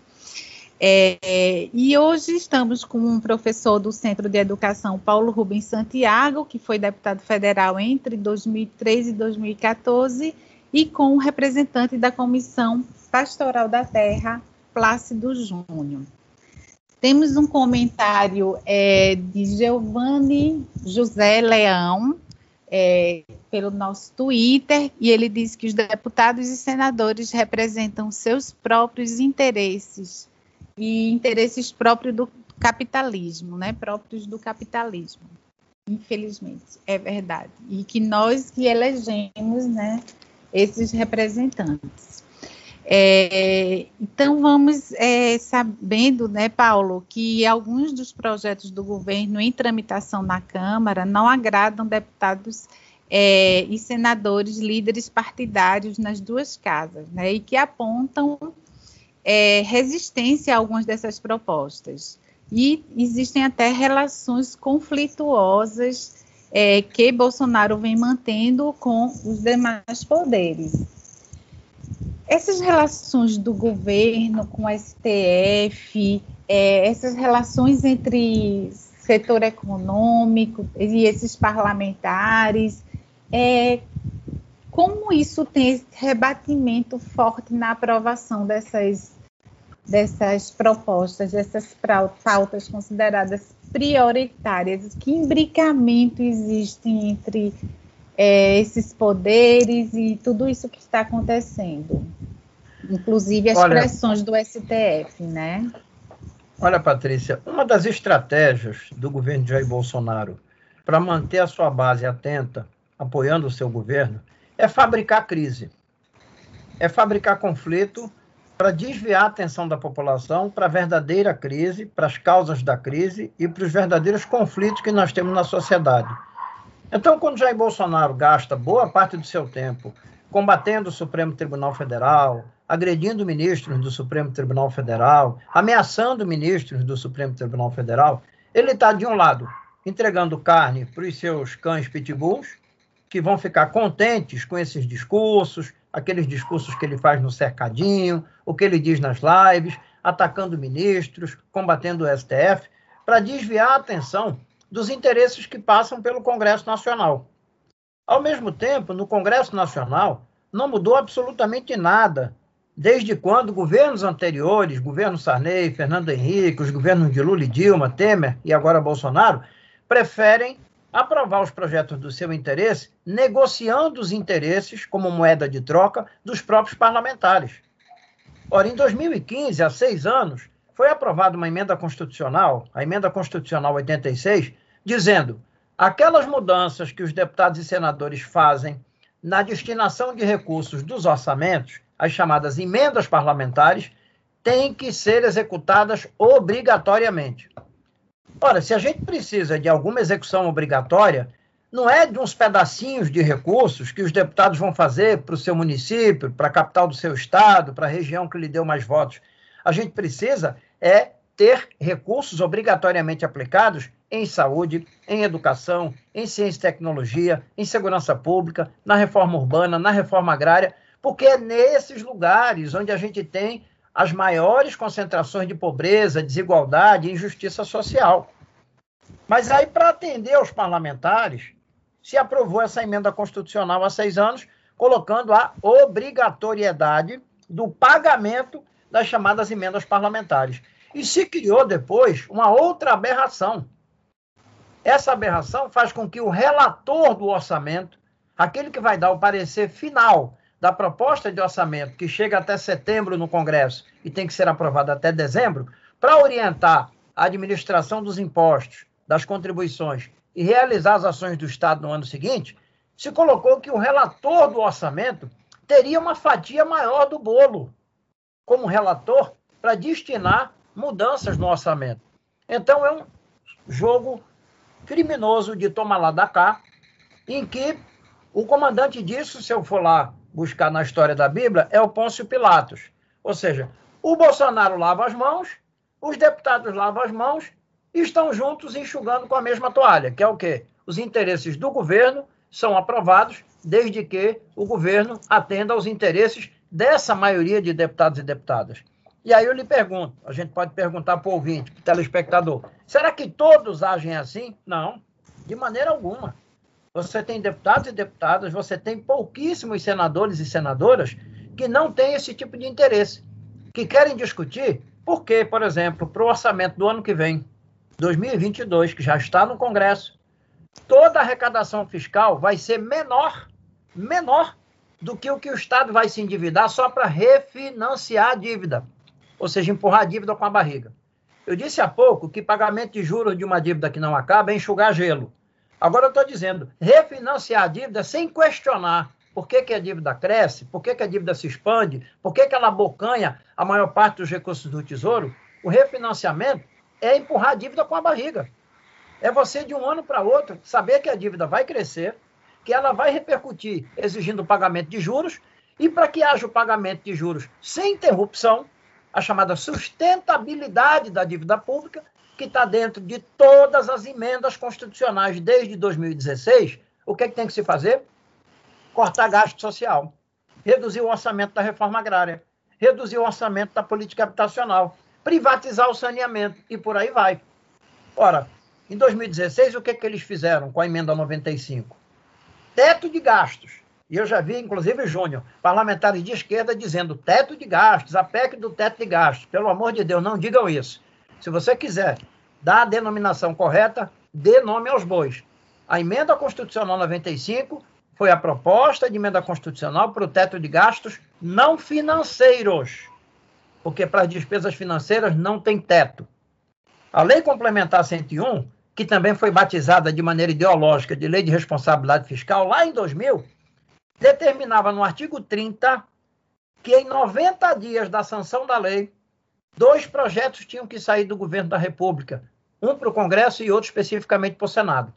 É, e hoje estamos com um professor do Centro de Educação, Paulo Rubens Santiago, que foi deputado federal entre 2013 e 2014, e com um representante da Comissão Pastoral da Terra, Plácido Júnior. Temos um comentário é, de Giovanni José Leão, é, pelo nosso Twitter, e ele diz que os deputados e senadores representam seus próprios interesses e interesses próprios do capitalismo, né? Próprios do capitalismo. Infelizmente, é verdade. E que nós que elegemos, né, esses representantes. É, então, vamos é, sabendo, né, Paulo, que alguns dos projetos do governo em tramitação na Câmara não agradam deputados é, e senadores líderes partidários nas duas casas, né, e que apontam é, resistência a algumas dessas propostas. E existem até relações conflituosas é, que Bolsonaro vem mantendo com os demais poderes. Essas relações do governo com o STF, é, essas relações entre setor econômico e esses parlamentares, é, como isso tem esse rebatimento forte na aprovação dessas, dessas propostas, dessas pautas consideradas prioritárias? Que imbricamento existe entre é, esses poderes e tudo isso que está acontecendo? Inclusive as olha, pressões do STF, né? Olha, Patrícia, uma das estratégias do governo de Jair Bolsonaro para manter a sua base atenta, apoiando o seu governo, é fabricar crise. É fabricar conflito para desviar a atenção da população para a verdadeira crise, para as causas da crise e para os verdadeiros conflitos que nós temos na sociedade. Então, quando Jair Bolsonaro gasta boa parte do seu tempo combatendo o Supremo Tribunal Federal, agredindo ministros do Supremo Tribunal Federal, ameaçando ministros do Supremo Tribunal Federal, ele está, de um lado, entregando carne para os seus cães pitbulls, que vão ficar contentes com esses discursos, aqueles discursos que ele faz no cercadinho, o que ele diz nas lives, atacando ministros, combatendo o STF, para desviar a atenção dos interesses que passam pelo Congresso Nacional. Ao mesmo tempo, no Congresso Nacional, não mudou absolutamente nada, desde quando governos anteriores, governo Sarney, Fernando Henrique, os governos de Lula e Dilma, Temer e agora Bolsonaro, preferem aprovar os projetos do seu interesse, negociando os interesses como moeda de troca dos próprios parlamentares. Ora, em 2015, há seis anos, foi aprovada uma emenda constitucional, a emenda constitucional 86, dizendo aquelas mudanças que os deputados e senadores fazem na destinação de recursos dos orçamentos, as chamadas emendas parlamentares, têm que ser executadas obrigatoriamente. Ora, se a gente precisa de alguma execução obrigatória, não é de uns pedacinhos de recursos que os deputados vão fazer para o seu município, para a capital do seu estado, para a região que lhe deu mais votos. A gente precisa é ter recursos obrigatoriamente aplicados em saúde, em educação, em ciência e tecnologia, em segurança pública, na reforma urbana, na reforma agrária, porque é nesses lugares onde a gente tem as maiores concentrações de pobreza, desigualdade e injustiça social. Mas aí, para atender aos parlamentares, se aprovou essa emenda constitucional há seis anos, colocando a obrigatoriedade do pagamento das chamadas emendas parlamentares. E se criou depois uma outra aberração. Essa aberração faz com que o relator do orçamento, aquele que vai dar o parecer final da proposta de orçamento que chega até setembro no Congresso e tem que ser aprovada até dezembro, para orientar a administração dos impostos, das contribuições e realizar as ações do Estado no ano seguinte, se colocou que o relator do orçamento teria uma fatia maior do bolo como relator para destinar mudanças no orçamento. Então é um jogo criminoso de tomar lá da cá, em que o comandante disso, se eu for lá buscar na história da Bíblia é o Pôncio Pilatos. Ou seja, o Bolsonaro lava as mãos, os deputados lavam as mãos e estão juntos enxugando com a mesma toalha, que é o quê? Os interesses do governo são aprovados desde que o governo atenda aos interesses dessa maioria de deputados e deputadas. E aí eu lhe pergunto, a gente pode perguntar para o ouvinte, para o telespectador, será que todos agem assim? Não, de maneira alguma. Você tem deputados e deputadas, você tem pouquíssimos senadores e senadoras que não têm esse tipo de interesse, que querem discutir por que, por exemplo, para o orçamento do ano que vem, 2022, que já está no Congresso, toda a arrecadação fiscal vai ser menor, menor do que o que o Estado vai se endividar só para refinanciar a dívida, ou seja, empurrar a dívida com a barriga. Eu disse há pouco que pagamento de juros de uma dívida que não acaba é enxugar gelo. Agora eu estou dizendo, refinanciar a dívida sem questionar por que, que a dívida cresce, por que, que a dívida se expande, por que, que ela abocanha a maior parte dos recursos do Tesouro, o refinanciamento é empurrar a dívida com a barriga. É você, de um ano para outro, saber que a dívida vai crescer, que ela vai repercutir exigindo o pagamento de juros, e para que haja o pagamento de juros sem interrupção, a chamada sustentabilidade da dívida pública, que está dentro de todas as emendas constitucionais desde 2016, o que, é que tem que se fazer? Cortar gasto social, reduzir o orçamento da reforma agrária, reduzir o orçamento da política habitacional, privatizar o saneamento e por aí vai. Ora, em 2016, o que, é que eles fizeram com a emenda 95? Teto de gastos. E eu já vi, inclusive, Júnior, parlamentares de esquerda dizendo teto de gastos, a PEC do teto de gastos. Pelo amor de Deus, não digam isso. Se você quiser dar a denominação correta, dê nome aos bois. A emenda constitucional 95 foi a proposta de emenda constitucional para o teto de gastos não financeiros, porque para as despesas financeiras não tem teto. A Lei Complementar 101, que também foi batizada de maneira ideológica de Lei de Responsabilidade Fiscal lá em 2000, determinava no artigo 30 que em 90 dias da sanção da lei, dois projetos tinham que sair do governo da República, um para o Congresso e outro especificamente para o Senado,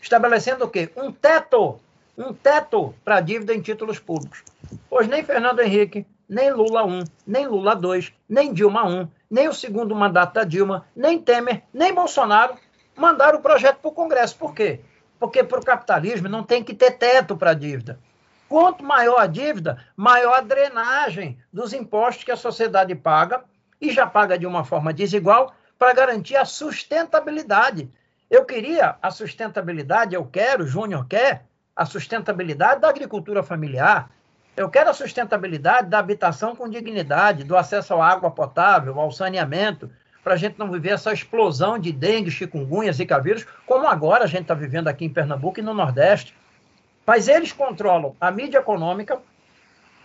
estabelecendo o quê? Um teto, um teto para a dívida em títulos públicos. Pois nem Fernando Henrique, nem Lula 1, nem Lula 2, nem Dilma 1, nem o segundo mandato da Dilma, nem Temer, nem Bolsonaro mandaram o projeto para o Congresso. Por quê? Porque para o capitalismo não tem que ter teto para a dívida. Quanto maior a dívida, maior a drenagem dos impostos que a sociedade paga, e já paga de uma forma desigual, para garantir a sustentabilidade. Eu queria a sustentabilidade, eu quero, o Júnior quer, a sustentabilidade da agricultura familiar. Eu quero a sustentabilidade da habitação com dignidade, do acesso à água potável, ao saneamento, para a gente não viver essa explosão de dengue, chikungunya, zika vírus, como agora a gente está vivendo aqui em Pernambuco e no Nordeste. Mas eles controlam a mídia econômica,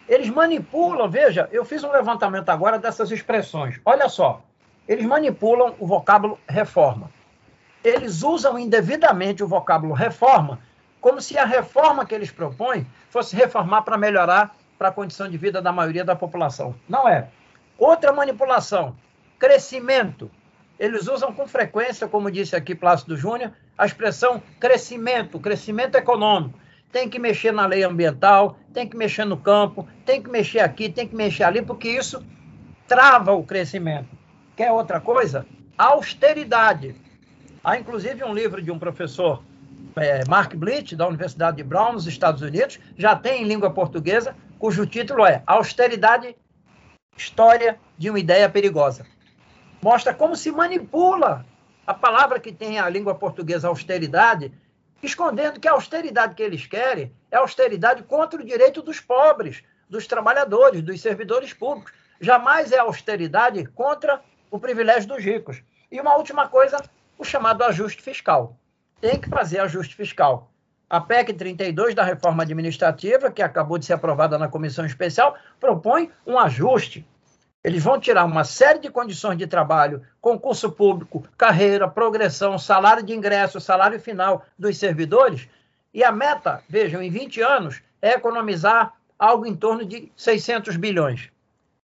eles manipulam, veja, eu fiz um levantamento agora dessas expressões. Olha só, eles manipulam o vocábulo reforma. Eles usam indevidamente o vocábulo reforma, como se a reforma que eles propõem fosse reformar para melhorar para a condição de vida da maioria da população. Não é. Outra manipulação, crescimento. Eles usam com frequência, como disse aqui Plácido Júnior, a expressão crescimento, crescimento econômico tem que mexer na lei ambiental, tem que mexer no campo, tem que mexer aqui, tem que mexer ali, porque isso trava o crescimento. Quer outra coisa? Austeridade. Há inclusive um livro de um professor, é, Mark Blitz, da Universidade de Brown, nos Estados Unidos, já tem em língua portuguesa, cujo título é Austeridade, História de uma Ideia Perigosa. Mostra como se manipula a palavra que tem a língua portuguesa austeridade escondendo que a austeridade que eles querem é austeridade contra o direito dos pobres, dos trabalhadores, dos servidores públicos. Jamais é austeridade contra o privilégio dos ricos. E uma última coisa, o chamado ajuste fiscal. Tem que fazer ajuste fiscal. A PEC 32 da reforma administrativa, que acabou de ser aprovada na comissão especial, propõe um ajuste eles vão tirar uma série de condições de trabalho, concurso público, carreira, progressão, salário de ingresso, salário final dos servidores, e a meta, vejam, em 20 anos, é economizar algo em torno de 600 bilhões.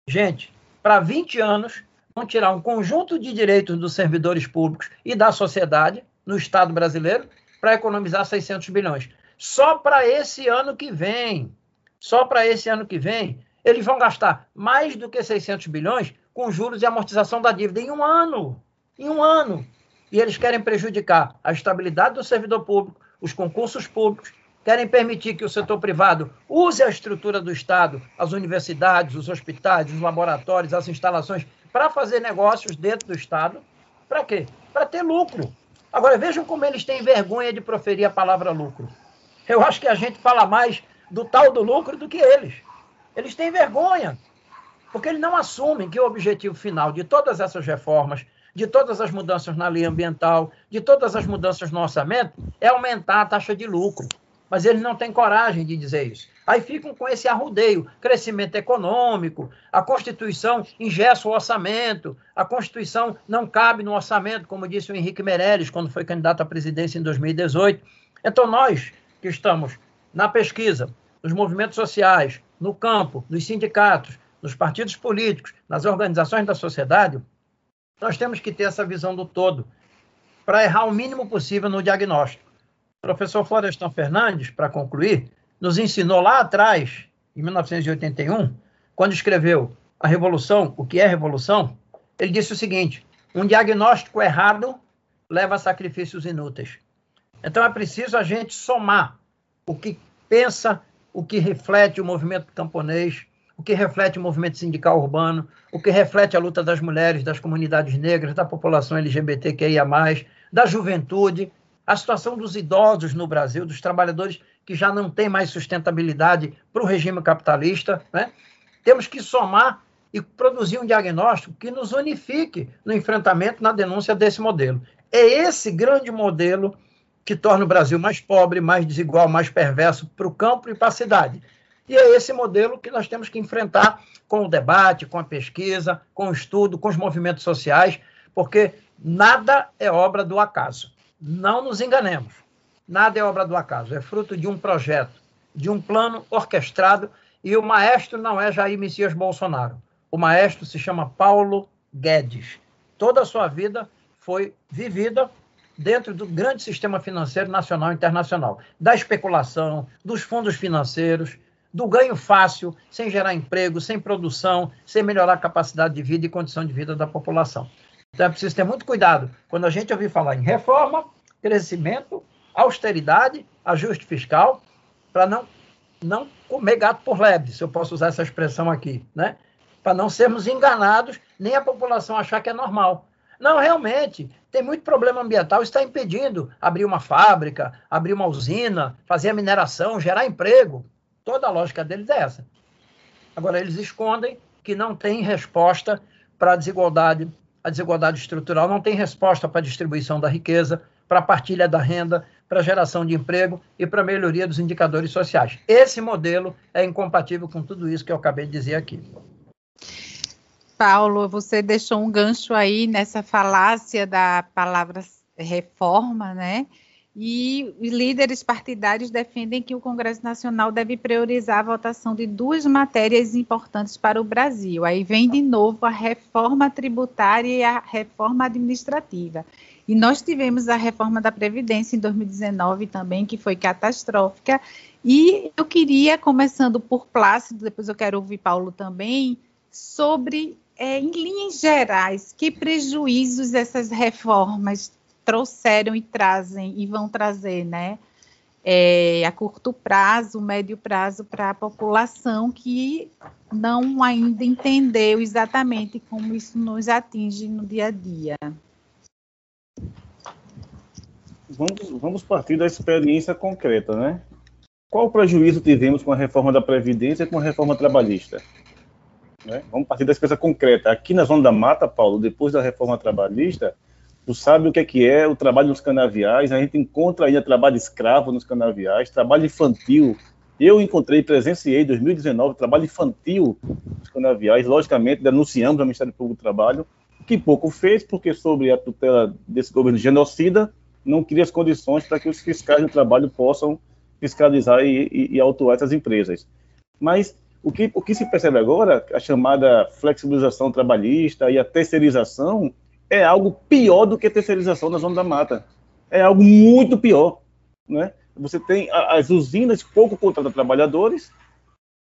Gente, para 20 anos, vão tirar um conjunto de direitos dos servidores públicos e da sociedade no Estado brasileiro para economizar 600 bilhões. Só para esse ano que vem, só para esse ano que vem, eles vão gastar mais do que 600 bilhões com juros e amortização da dívida em um ano. Em um ano. E eles querem prejudicar a estabilidade do servidor público, os concursos públicos, querem permitir que o setor privado use a estrutura do Estado, as universidades, os hospitais, os laboratórios, as instalações, para fazer negócios dentro do Estado. Para quê? Para ter lucro. Agora, vejam como eles têm vergonha de proferir a palavra lucro. Eu acho que a gente fala mais do tal do lucro do que eles. Eles têm vergonha, porque eles não assumem que o objetivo final de todas essas reformas, de todas as mudanças na lei ambiental, de todas as mudanças no orçamento, é aumentar a taxa de lucro. Mas eles não têm coragem de dizer isso. Aí ficam com esse arrudeio, crescimento econômico, a Constituição ingessa o orçamento, a Constituição não cabe no orçamento, como disse o Henrique Meirelles quando foi candidato à presidência em 2018. Então nós que estamos na pesquisa, nos movimentos sociais, no campo, nos sindicatos, nos partidos políticos, nas organizações da sociedade, nós temos que ter essa visão do todo para errar o mínimo possível no diagnóstico. O professor Florestan Fernandes, para concluir, nos ensinou lá atrás, em 1981, quando escreveu A Revolução, o que é revolução, ele disse o seguinte: um diagnóstico errado leva a sacrifícios inúteis. Então é preciso a gente somar o que pensa, o que reflete o movimento camponês, o que reflete o movimento sindical urbano, o que reflete a luta das mulheres, das comunidades negras, da população LGBTQIA, da juventude, a situação dos idosos no Brasil, dos trabalhadores que já não têm mais sustentabilidade para o regime capitalista. Né? Temos que somar e produzir um diagnóstico que nos unifique no enfrentamento, na denúncia desse modelo. É esse grande modelo que torna o Brasil mais pobre, mais desigual, mais perverso para o campo e para a cidade. E é esse modelo que nós temos que enfrentar com o debate, com a pesquisa, com o estudo, com os movimentos sociais, porque nada é obra do acaso. Não nos enganemos. Nada é obra do acaso. É fruto de um projeto, de um plano orquestrado. E o maestro não é Jair Messias Bolsonaro. O maestro se chama Paulo Guedes. Toda a sua vida foi vivida dentro do grande sistema financeiro nacional e internacional, da especulação, dos fundos financeiros, do ganho fácil, sem gerar emprego, sem produção, sem melhorar a capacidade de vida e condição de vida da população. Então é preciso ter muito cuidado quando a gente ouvir falar em reforma, crescimento, austeridade, ajuste fiscal, para não, não comer gato por lebre, se eu posso usar essa expressão aqui, né? Para não sermos enganados, nem a população achar que é normal. Não, realmente, tem muito problema ambiental, está impedindo abrir uma fábrica, abrir uma usina, fazer a mineração, gerar emprego. Toda a lógica deles é essa. Agora, eles escondem que não tem resposta para a desigualdade, a desigualdade estrutural não tem resposta para a distribuição da riqueza, para a partilha da renda, para a geração de emprego e para a melhoria dos indicadores sociais. Esse modelo é incompatível com tudo isso que eu acabei de dizer aqui. Paulo, você deixou um gancho aí nessa falácia da palavra reforma, né? E líderes partidários defendem que o Congresso Nacional deve priorizar a votação de duas matérias importantes para o Brasil. Aí vem de novo a reforma tributária e a reforma administrativa. E nós tivemos a reforma da Previdência em 2019 também, que foi catastrófica. E eu queria, começando por Plácido, depois eu quero ouvir Paulo também, sobre é, em linhas gerais, que prejuízos essas reformas trouxeram e trazem e vão trazer, né? É, a curto prazo, médio prazo para a população que não ainda entendeu exatamente como isso nos atinge no dia a dia. Vamos, vamos partir da experiência concreta, né? Qual prejuízo tivemos com a reforma da Previdência e com a reforma trabalhista? Né? Vamos partir da experiência concreta. Aqui na Zona da Mata, Paulo, depois da reforma trabalhista, tu sabe o que é, que é o trabalho nos canaviais, a gente encontra ainda trabalho escravo nos canaviais, trabalho infantil. Eu encontrei, presenciei em 2019, trabalho infantil nos canaviais, logicamente denunciamos ao Ministério Público do Trabalho, que pouco fez, porque sobre a tutela desse governo genocida, não cria as condições para que os fiscais do trabalho possam fiscalizar e, e, e autuar essas empresas. Mas o que, o que se percebe agora, a chamada flexibilização trabalhista e a terceirização, é algo pior do que a terceirização na Zona da Mata. É algo muito pior. Né? Você tem as usinas pouco contratam trabalhadores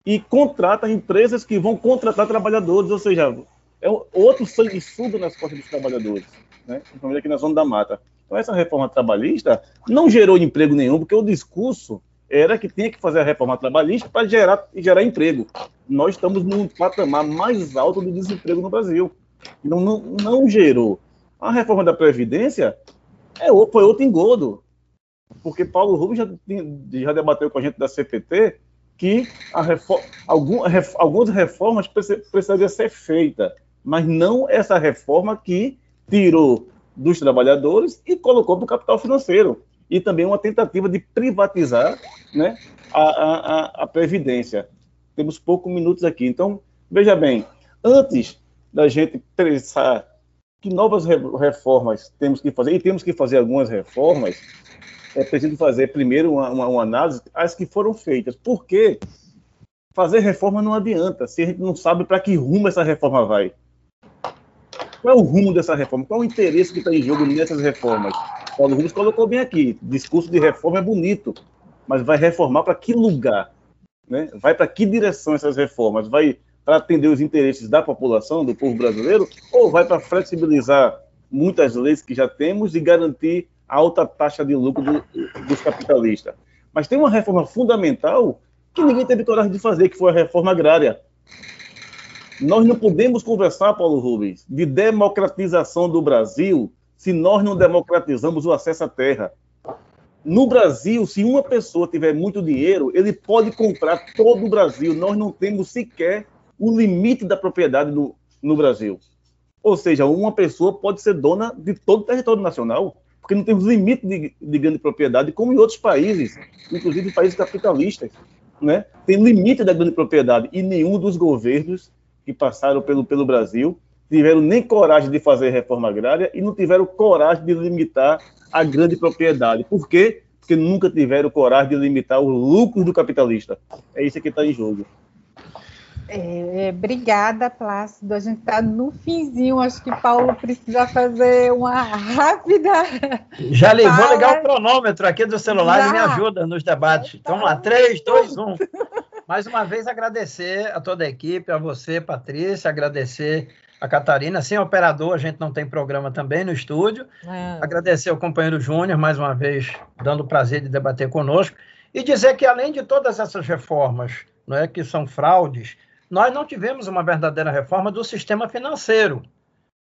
e contratam empresas que vão contratar trabalhadores, ou seja, é outro sanguessudo nas costas dos trabalhadores, né? aqui na Zona da Mata. Então, essa reforma trabalhista não gerou emprego nenhum, porque o discurso era que tinha que fazer a reforma trabalhista para gerar, gerar emprego. Nós estamos no patamar mais alto do desemprego no Brasil. Não, não, não gerou. A reforma da Previdência é, foi outro engodo. Porque Paulo Rubens já, já debateu com a gente da CPT que reforma, algum, algumas reformas precisariam ser feitas, mas não essa reforma que tirou dos trabalhadores e colocou para o capital financeiro e também uma tentativa de privatizar né, a, a, a Previdência. Temos poucos minutos aqui. Então, veja bem, antes da gente pensar que novas reformas temos que fazer, e temos que fazer algumas reformas, é preciso fazer primeiro uma, uma, uma análise as que foram feitas. Por quê? Fazer reforma não adianta se a gente não sabe para que rumo essa reforma vai. Qual é o rumo dessa reforma? Qual é o interesse que está em jogo nessas reformas? Paulo Rubens colocou bem aqui: discurso de reforma é bonito, mas vai reformar para que lugar? Né? Vai para que direção essas reformas? Vai para atender os interesses da população, do povo brasileiro, ou vai para flexibilizar muitas leis que já temos e garantir alta taxa de lucro do, dos capitalistas? Mas tem uma reforma fundamental que ninguém teve coragem de fazer, que foi a reforma agrária. Nós não podemos conversar, Paulo Rubens, de democratização do Brasil se nós não democratizamos o acesso à terra. No Brasil, se uma pessoa tiver muito dinheiro, ele pode comprar todo o Brasil. Nós não temos sequer o limite da propriedade no, no Brasil. Ou seja, uma pessoa pode ser dona de todo o território nacional, porque não temos limite de, de grande propriedade, como em outros países, inclusive países capitalistas. Né? Tem limite da grande propriedade e nenhum dos governos que passaram pelo, pelo Brasil tiveram nem coragem de fazer reforma agrária e não tiveram coragem de limitar a grande propriedade. Por quê? Porque nunca tiveram coragem de limitar os lucros do capitalista. É isso que está em jogo. É, é, obrigada, Plácido. A gente está no finzinho. Acho que Paulo precisa fazer uma rápida. Já levou vou ligar o cronômetro aqui do celular Já. e me ajuda nos debates. Então, vamos lá, 3, 2, 1. Mais uma vez, agradecer a toda a equipe, a você, Patrícia, agradecer a Catarina. Sem operador, a gente não tem programa também no estúdio. É. Agradecer ao companheiro Júnior, mais uma vez, dando o prazer de debater conosco. E dizer que, além de todas essas reformas, não é, que são fraudes, nós não tivemos uma verdadeira reforma do sistema financeiro.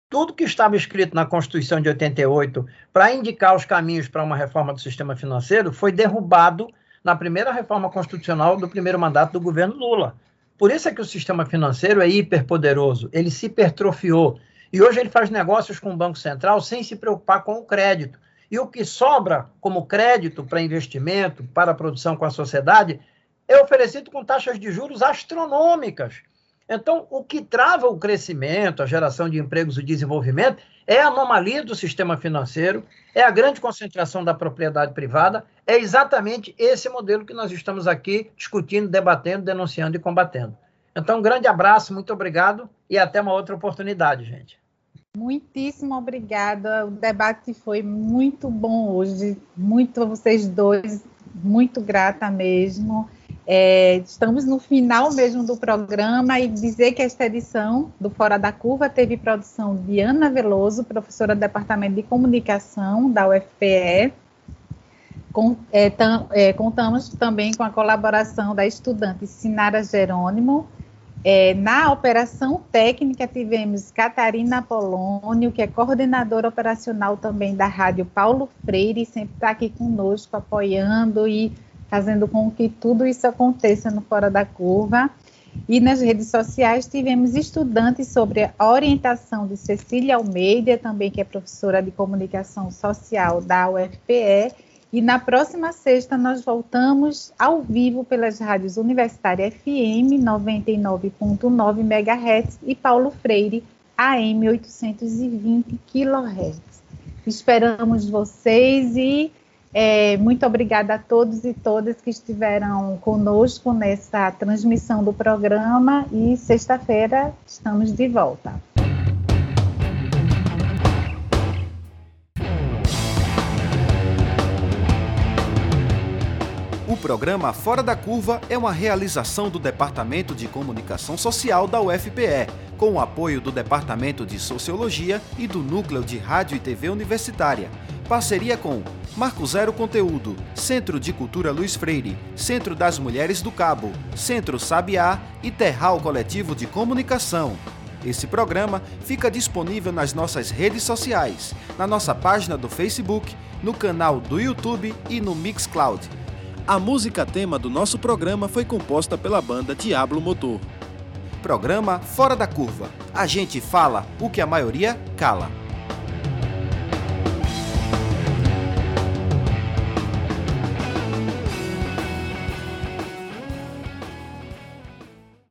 Tudo que estava escrito na Constituição de 88 para indicar os caminhos para uma reforma do sistema financeiro foi derrubado na primeira reforma constitucional do primeiro mandato do governo Lula. Por isso é que o sistema financeiro é hiperpoderoso, ele se hipertrofiou. E hoje ele faz negócios com o Banco Central sem se preocupar com o crédito. E o que sobra como crédito para investimento, para produção com a sociedade, é oferecido com taxas de juros astronômicas. Então, o que trava o crescimento, a geração de empregos e desenvolvimento é a anomalia do sistema financeiro, é a grande concentração da propriedade privada, é exatamente esse modelo que nós estamos aqui discutindo, debatendo, denunciando e combatendo. Então, um grande abraço, muito obrigado e até uma outra oportunidade, gente. Muitíssimo obrigada. O debate foi muito bom hoje, muito a vocês dois, muito grata mesmo. É, estamos no final mesmo do programa e dizer que esta edição do Fora da Curva teve produção de Ana Veloso, professora do Departamento de Comunicação da UFPE. Com, é, tam, é, contamos também com a colaboração da estudante Sinara Jerônimo. É, na operação técnica tivemos Catarina Polônio, que é coordenadora operacional também da Rádio Paulo Freire, sempre está aqui conosco apoiando e fazendo com que tudo isso aconteça no Fora da Curva. E nas redes sociais tivemos estudantes sobre a orientação de Cecília Almeida, também que é professora de comunicação social da UFPE. E na próxima sexta nós voltamos ao vivo pelas rádios Universitária FM 99.9 MHz e Paulo Freire AM 820 kHz. Esperamos vocês e é, muito obrigada a todos e todas que estiveram conosco nessa transmissão do programa e sexta-feira estamos de volta. Programa Fora da Curva é uma realização do Departamento de Comunicação Social da UFPE, com o apoio do Departamento de Sociologia e do Núcleo de Rádio e TV Universitária. Parceria com Marco Zero Conteúdo, Centro de Cultura Luiz Freire, Centro das Mulheres do Cabo, Centro Sabiá e Terral Coletivo de Comunicação. Esse programa fica disponível nas nossas redes sociais, na nossa página do Facebook, no canal do YouTube e no Mixcloud. A música tema do nosso programa foi composta pela banda Diablo Motor. Programa Fora da Curva. A gente fala o que a maioria cala.